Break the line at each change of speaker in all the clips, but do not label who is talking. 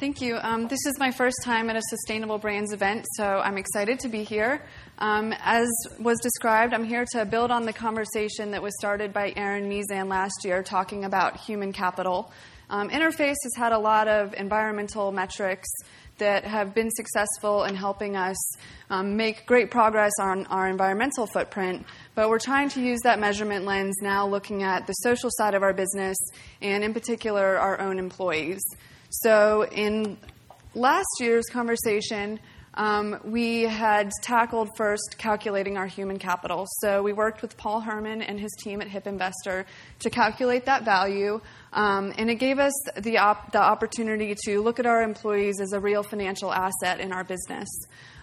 Thank you. Um, this is my first time at a Sustainable Brands event, so I'm excited to be here. Um, as was described, I'm here to build on the conversation that was started by Erin Meezan last year talking about human capital. Um, Interface has had a lot of environmental metrics that have been successful in helping us um, make great progress on our environmental footprint, but we're trying to use that measurement lens now looking at the social side of our business and, in particular, our own employees. So, in last year's conversation, um, we had tackled first calculating our human capital. So we worked with Paul Herman and his team at HIP Investor to calculate that value, um, and it gave us the, op- the opportunity to look at our employees as a real financial asset in our business.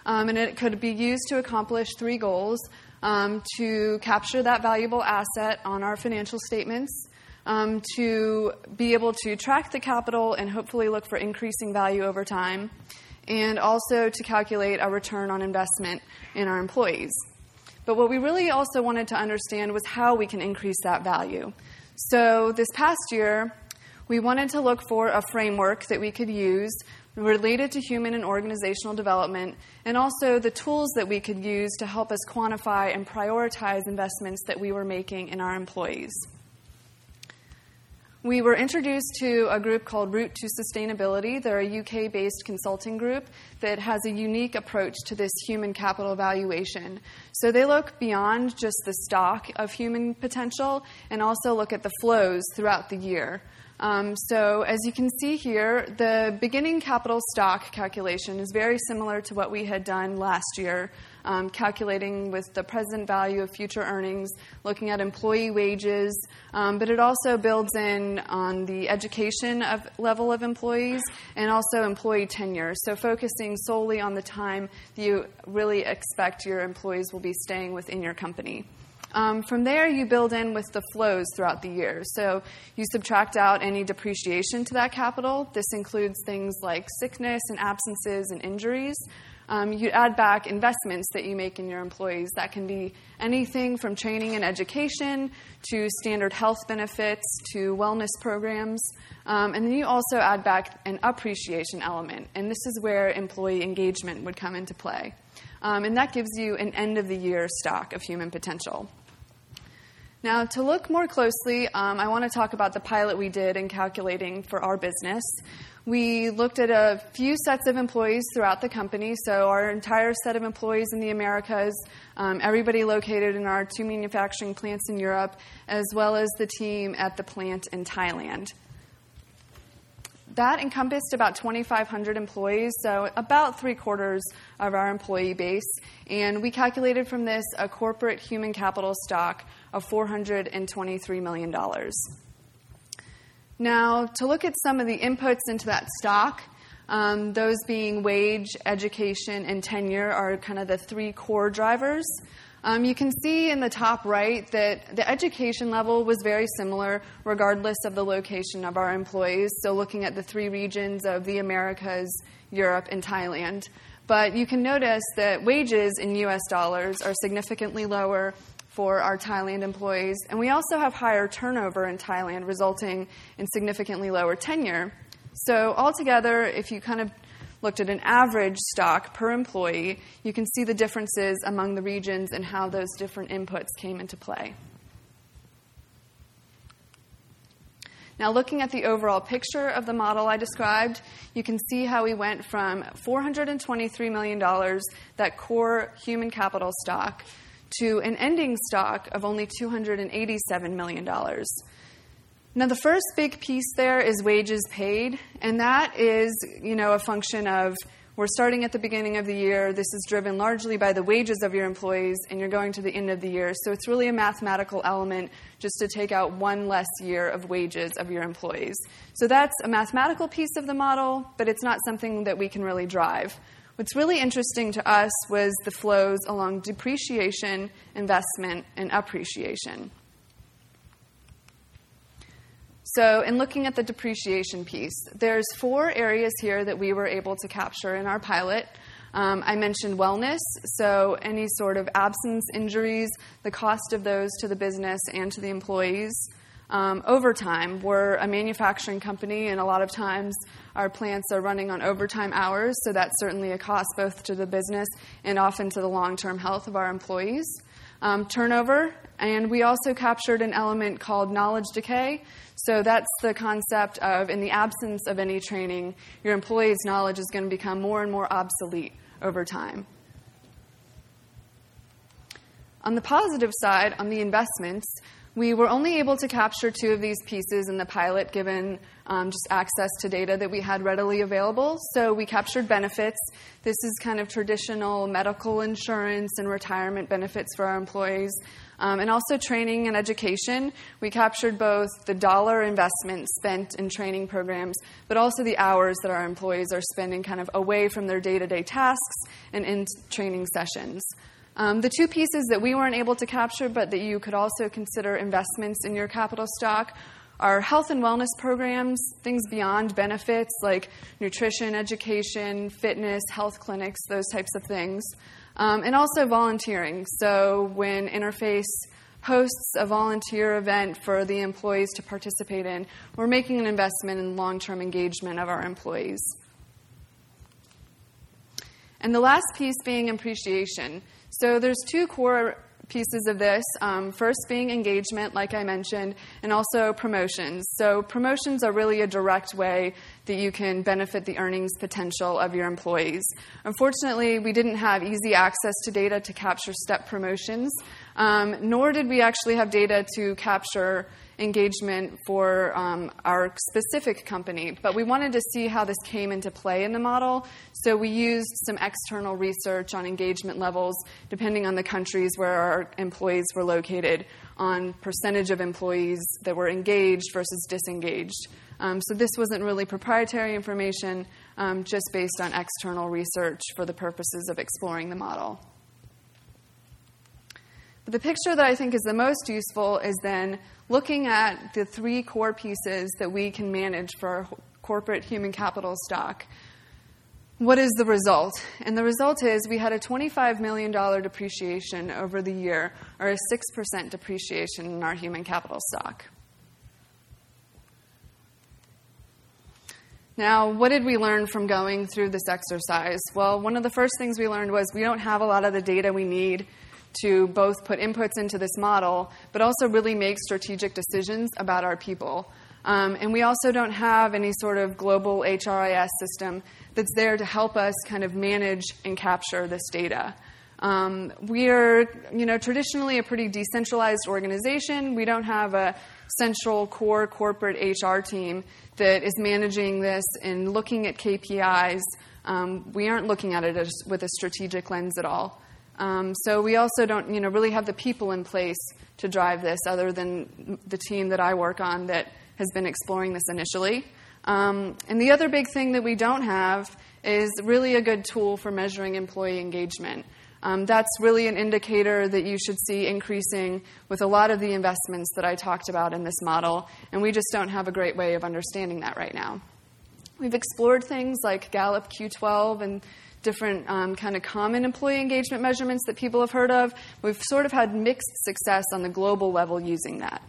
Um, and it could be used to accomplish three goals um, to capture that valuable asset on our financial statements. Um, to be able to track the capital and hopefully look for increasing value over time, and also to calculate a return on investment in our employees. But what we really also wanted to understand was how we can increase that value. So this past year, we wanted to look for a framework that we could use related to human and organizational development, and also the tools that we could use to help us quantify and prioritize investments that we were making in our employees we were introduced to a group called Route2 Sustainability. They're a UK based consulting group that has a unique approach to this human capital valuation. So they look beyond just the stock of human potential and also look at the flows throughout the year. Um, so, as you can see here, the beginning capital stock calculation is very similar to what we had done last year um, calculating with the present value of future earnings, looking at employee wages, um, but it also builds in on the education of level of employees and also employee tenure. So focusing solely on the time you really expect your employees will be staying within your company. Um, from there, you build in with the flows throughout the year. So you subtract out any depreciation to that capital. This includes things like sickness and absences and injuries. Um, you add back investments that you make in your employees. That can be anything from training and education to standard health benefits to wellness programs. Um, and then you also add back an appreciation element. And this is where employee engagement would come into play. Um, and that gives you an end of the year stock of human potential. Now, to look more closely, um, I want to talk about the pilot we did in calculating for our business. We looked at a few sets of employees throughout the company, so our entire set of employees in the Americas, um, everybody located in our two manufacturing plants in Europe, as well as the team at the plant in Thailand. That encompassed about 2,500 employees, so about three quarters of our employee base. And we calculated from this a corporate human capital stock of $423 million. Now, to look at some of the inputs into that stock, um, those being wage, education, and tenure are kind of the three core drivers. Um, you can see in the top right that the education level was very similar regardless of the location of our employees. So, looking at the three regions of the Americas, Europe, and Thailand. But you can notice that wages in US dollars are significantly lower for our Thailand employees. And we also have higher turnover in Thailand, resulting in significantly lower tenure. So, altogether, if you kind of looked at an average stock per employee, you can see the differences among the regions and how those different inputs came into play. Now, looking at the overall picture of the model I described, you can see how we went from $423 million, that core human capital stock, to an ending stock of only $287 million. Now, the first big piece there is wages paid, and that is, you know, a function of we're starting at the beginning of the year. This is driven largely by the wages of your employees, and you're going to the end of the year. So it's really a mathematical element just to take out one less year of wages of your employees. So that's a mathematical piece of the model, but it's not something that we can really drive. What's really interesting to us was the flows along depreciation, investment, and appreciation. So, in looking at the depreciation piece, there's four areas here that we were able to capture in our pilot. Um, I mentioned wellness, so any sort of absence injuries, the cost of those to the business and to the employees. Um, overtime. We're a manufacturing company, and a lot of times our plants are running on overtime hours, so that's certainly a cost both to the business and often to the long term health of our employees. Um, turnover, and we also captured an element called knowledge decay. So that's the concept of, in the absence of any training, your employees' knowledge is going to become more and more obsolete over time. On the positive side, on the investments, we were only able to capture two of these pieces in the pilot given um, just access to data that we had readily available. So we captured benefits. This is kind of traditional medical insurance and retirement benefits for our employees. Um, and also training and education. We captured both the dollar investment spent in training programs, but also the hours that our employees are spending kind of away from their day to day tasks and in training sessions. Um, the two pieces that we weren't able to capture, but that you could also consider investments in your capital stock, are health and wellness programs, things beyond benefits like nutrition, education, fitness, health clinics, those types of things, um, and also volunteering. So when Interface hosts a volunteer event for the employees to participate in, we're making an investment in long term engagement of our employees. And the last piece being appreciation. So there's two core pieces of this. Um, first, being engagement, like I mentioned, and also promotions. So, promotions are really a direct way that you can benefit the earnings potential of your employees. Unfortunately, we didn't have easy access to data to capture step promotions, um, nor did we actually have data to capture engagement for um, our specific company, but we wanted to see how this came into play in the model. So we used some external research on engagement levels, depending on the countries where our employees were located, on percentage of employees that were engaged versus disengaged. Um, so this wasn't really proprietary information, um, just based on external research for the purposes of exploring the model. The picture that I think is the most useful is then looking at the three core pieces that we can manage for our corporate human capital stock. What is the result? And the result is we had a $25 million depreciation over the year, or a 6% depreciation in our human capital stock. Now, what did we learn from going through this exercise? Well, one of the first things we learned was we don't have a lot of the data we need to both put inputs into this model, but also really make strategic decisions about our people. Um, and we also don't have any sort of global HRIS system that's there to help us kind of manage and capture this data. Um, we are, you know, traditionally a pretty decentralized organization. We don't have a central core corporate HR team that is managing this and looking at KPIs. Um, we aren't looking at it as, with a strategic lens at all. Um, so we also don't, you know, really have the people in place to drive this, other than the team that I work on that has been exploring this initially. Um, and the other big thing that we don't have is really a good tool for measuring employee engagement. Um, that's really an indicator that you should see increasing with a lot of the investments that I talked about in this model, and we just don't have a great way of understanding that right now. We've explored things like Gallup Q12 and different um, kind of common employee engagement measurements that people have heard of. We've sort of had mixed success on the global level using that.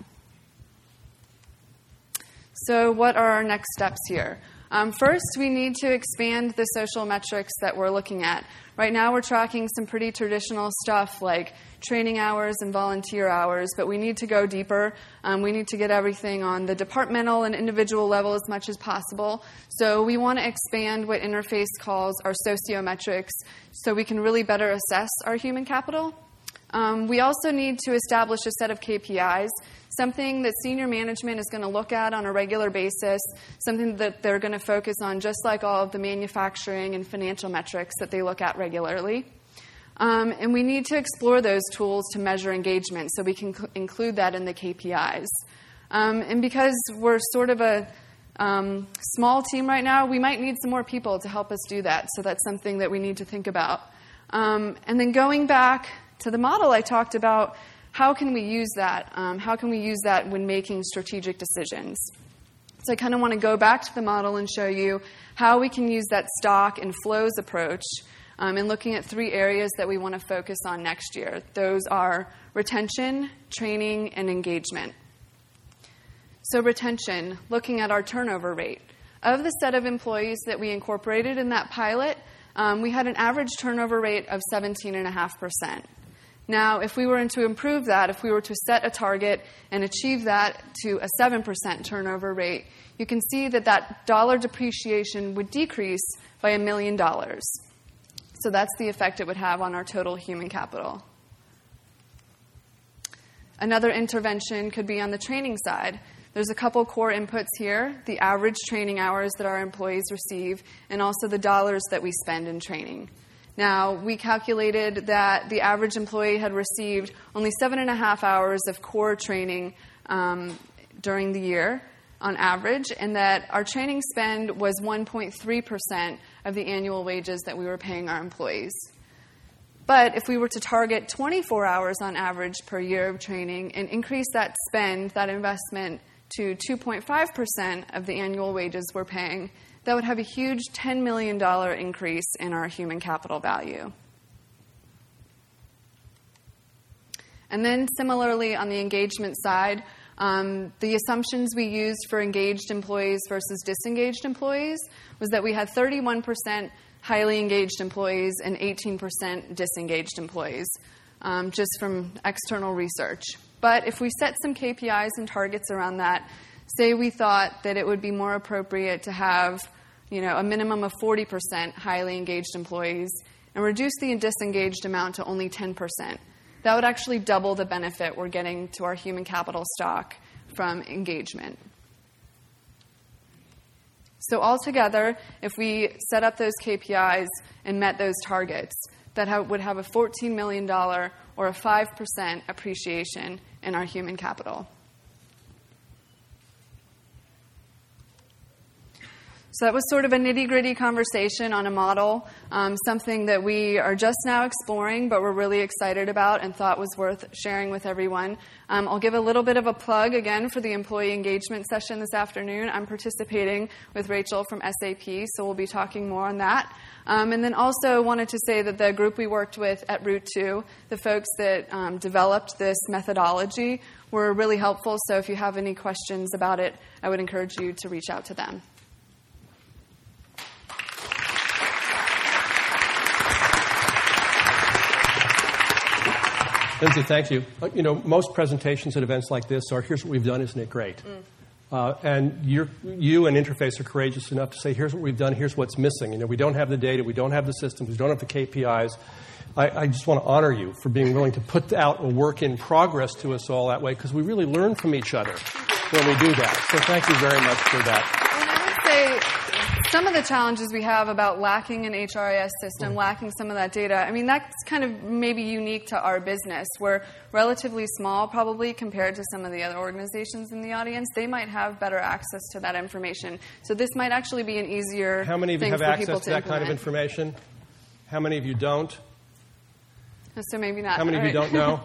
So, what are our next steps here? Um, first, we need to expand the social metrics that we're looking at. Right now, we're tracking some pretty traditional stuff like training hours and volunteer hours, but we need to go deeper. Um, we need to get everything on the departmental and individual level as much as possible. So, we want to expand what Interface calls our sociometrics so we can really better assess our human capital. Um, we also need to establish a set of KPIs, something that senior management is going to look at on a regular basis, something that they're going to focus on, just like all of the manufacturing and financial metrics that they look at regularly. Um, and we need to explore those tools to measure engagement so we can cl- include that in the KPIs. Um, and because we're sort of a um, small team right now, we might need some more people to help us do that. So that's something that we need to think about. Um, and then going back to the model I talked about, how can we use that? Um, how can we use that when making strategic decisions? So I kind of want to go back to the model and show you how we can use that stock and flows approach um, in looking at three areas that we want to focus on next year. Those are retention, training, and engagement. So, retention, looking at our turnover rate. Of the set of employees that we incorporated in that pilot, um, we had an average turnover rate of 17.5%. Now, if we were to improve that, if we were to set a target and achieve that to a 7% turnover rate, you can see that that dollar depreciation would decrease by a million dollars. So that's the effect it would have on our total human capital. Another intervention could be on the training side. There's a couple core inputs here the average training hours that our employees receive, and also the dollars that we spend in training. Now, we calculated that the average employee had received only seven and a half hours of core training um, during the year on average, and that our training spend was 1.3% of the annual wages that we were paying our employees. But if we were to target 24 hours on average per year of training and increase that spend, that investment, to 2.5% of the annual wages we're paying, that would have a huge $10 million increase in our human capital value. And then, similarly, on the engagement side, um, the assumptions we used for engaged employees versus disengaged employees was that we had 31% highly engaged employees and 18% disengaged employees, um, just from external research. But if we set some KPIs and targets around that, say we thought that it would be more appropriate to have you know, a minimum of 40% highly engaged employees and reduce the disengaged amount to only 10%. That would actually double the benefit we're getting to our human capital stock from engagement. So, altogether, if we set up those KPIs and met those targets, that would have a $14 million or a 5% appreciation in our human capital. So that was sort of a nitty gritty conversation on a model, um, something that we are just now exploring, but we're really excited about and thought was worth sharing with everyone. Um, I'll give a little bit of a plug again for the employee engagement session this afternoon. I'm participating with Rachel from SAP, so we'll be talking more on that. Um, and then also wanted to say that the group we worked with at Root 2, the folks that um, developed this methodology, were really helpful. So if you have any questions about it, I would encourage you to reach out to them.
Lindsay, thank you. Uh, you know, most presentations at events like this are here's what we've done, isn't it great? Mm. Uh, and you and Interface are courageous enough to say, here's what we've done, here's what's missing. You know, we don't have the data, we don't have the systems, we don't have the KPIs. I, I just want to honor you for being willing to put out a work in progress to us all that way because we really learn from each other when we do that. So thank you very much for that
some of the challenges we have about lacking an HRIS system, mm. lacking some of that data, I mean, that's kind of maybe unique to our business. We're relatively small, probably, compared to some of the other organizations in the audience. They might have better access to that information. So this might actually be an easier
How many of you have access to, that kind of information? How many of you don't?
Oh, so maybe not.
How many of you don't know?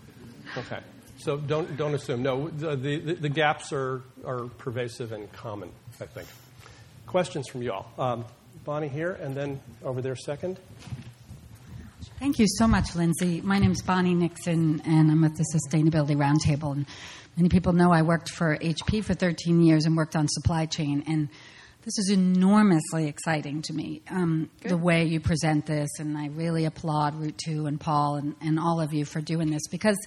okay. So don't, don't assume. No, the, the, the gaps are, are pervasive and common, I think questions from you all. Um, Bonnie here, and then over there second.
Thank you so much, Lindsay. My name is Bonnie Nixon, and I'm with the Sustainability Roundtable. And many people know I worked for HP for 13 years and worked on supply chain. And this is enormously exciting to me, um, the way you present this, and I really applaud Route2 and Paul and, and all of you for doing this because,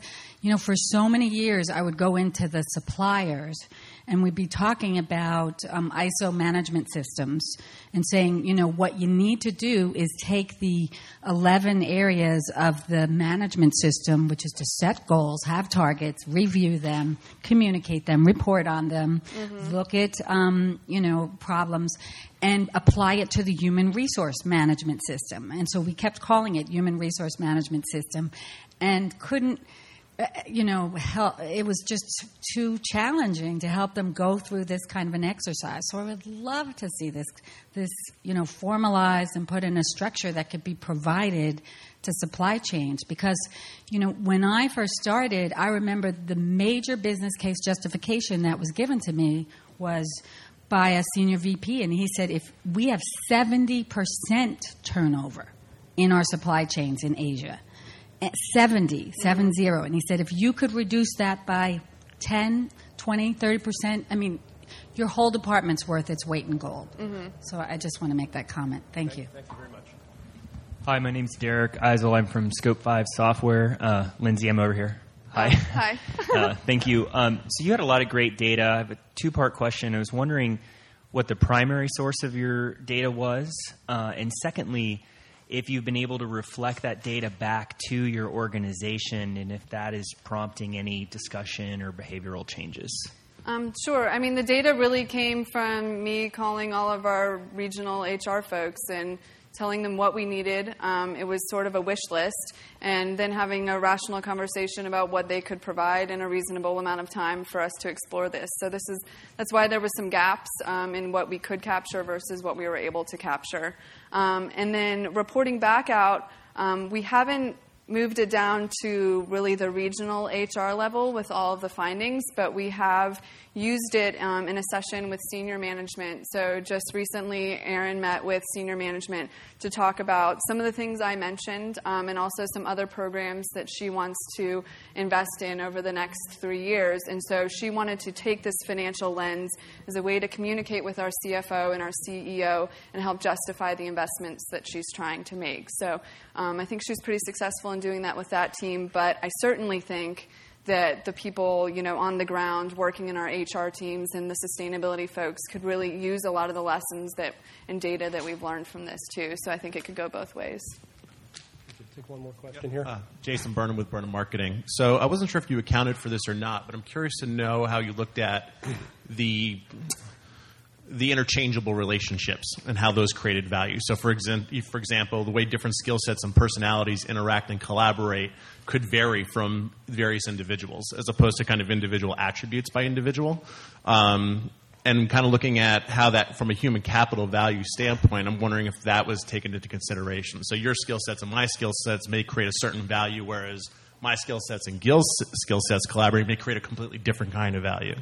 you know, for so many years I would go into the suppliers and we'd be talking about um, ISO management systems and saying, you know, what you need to do is take the 11 areas of the management system, which is to set goals, have targets, review them, communicate them, report on them, mm-hmm. look at, um, you know, problems, and apply it to the human resource management system. And so we kept calling it human resource management system and couldn't – Uh, you know, help, it was just too challenging to help them go through this kind of an exercise. So I would love to see this, this, you know, formalized and put in a structure that could be provided to supply chains. Because, you know, when I first started, I remember the major business case justification that was given to me was by a senior VP, and he said, if we have 70% turnover in our supply chains in Asia, 70, 70. And he said, if you could reduce that by 10, 20, 30%. I mean, your whole department's worth its weight in gold. Mm-hmm. So I just want to make that comment. Thank you.
Thank you very much.
Hi, my name's Derek Eisel. I'm from Scope 5 Software. Uh, Lindsay, I'm over here. Hi.
Hi.
uh, thank you. Um, so you had a lot of great data. I have a two-part question. I was wondering what the primary source of your data was, uh, and secondly, if you've been able to reflect that data back to your organization, and if that is prompting any discussion or behavioral changes.
Um, sure. I mean, the data really came from me calling all of our regional HR folks and telling them what we needed. Um, it was sort of a wish list, and then having a rational conversation about what they could provide in a reasonable amount of time for us to explore this. So this is that's why there was some gaps um, in what we could capture versus what we were able to capture. Um, and then reporting back out, um, we haven't moved it down to really the regional HR level with all of the findings, but we have used it um, in a session with senior management. So, just recently, Erin met with senior management to talk about some of the things I mentioned um, and also some other programs that she wants to invest in over the next three years. And so, she wanted to take this financial lens as a way to communicate with our CFO and our CEO and help justify the investments that she's trying to make. So, um, I think she's pretty successful in doing that with that team, but I certainly think that the people you know on the ground working in our HR teams and the sustainability folks could really use a lot of the lessons that and data that we've learned from this too. So I think it could go both ways.
Take one more question here. Uh,
Jason Burnham with Burnham Marketing. So I wasn't sure if you accounted for this or not, but I'm curious to know how you looked at the the interchangeable relationships and how those created value. So, for, exa- for example, the way different skill sets and personalities interact and collaborate could vary from various individuals, as opposed to kind of individual attributes by individual. Um, and kind of looking at how that, from a human capital value standpoint, I'm wondering if that was taken into consideration. So, your skill sets and my skill sets may create a certain value, whereas my skill sets and Gil's skill sets collaborating may create a completely different kind of value.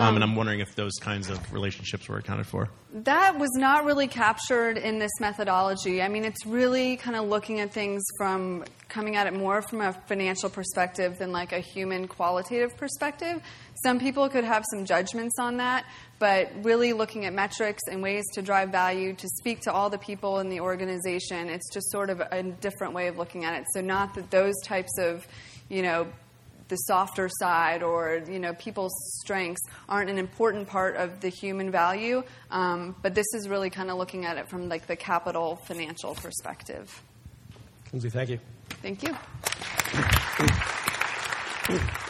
Um, and I'm wondering if those kinds of relationships were accounted for.
That was not really captured in this methodology. I mean, it's really kind of looking at things from coming at it more from a financial perspective than like a human qualitative perspective. Some people could have some judgments on that, but really looking at metrics and ways to drive value, to speak to all the people in the organization, it's just sort of a different way of looking at it. So, not that those types of, you know, the softer side or you know people's strengths aren't an important part of the human value. Um, but this is really kind of looking at it from like the capital financial perspective.
Lindsay thank you.
Thank you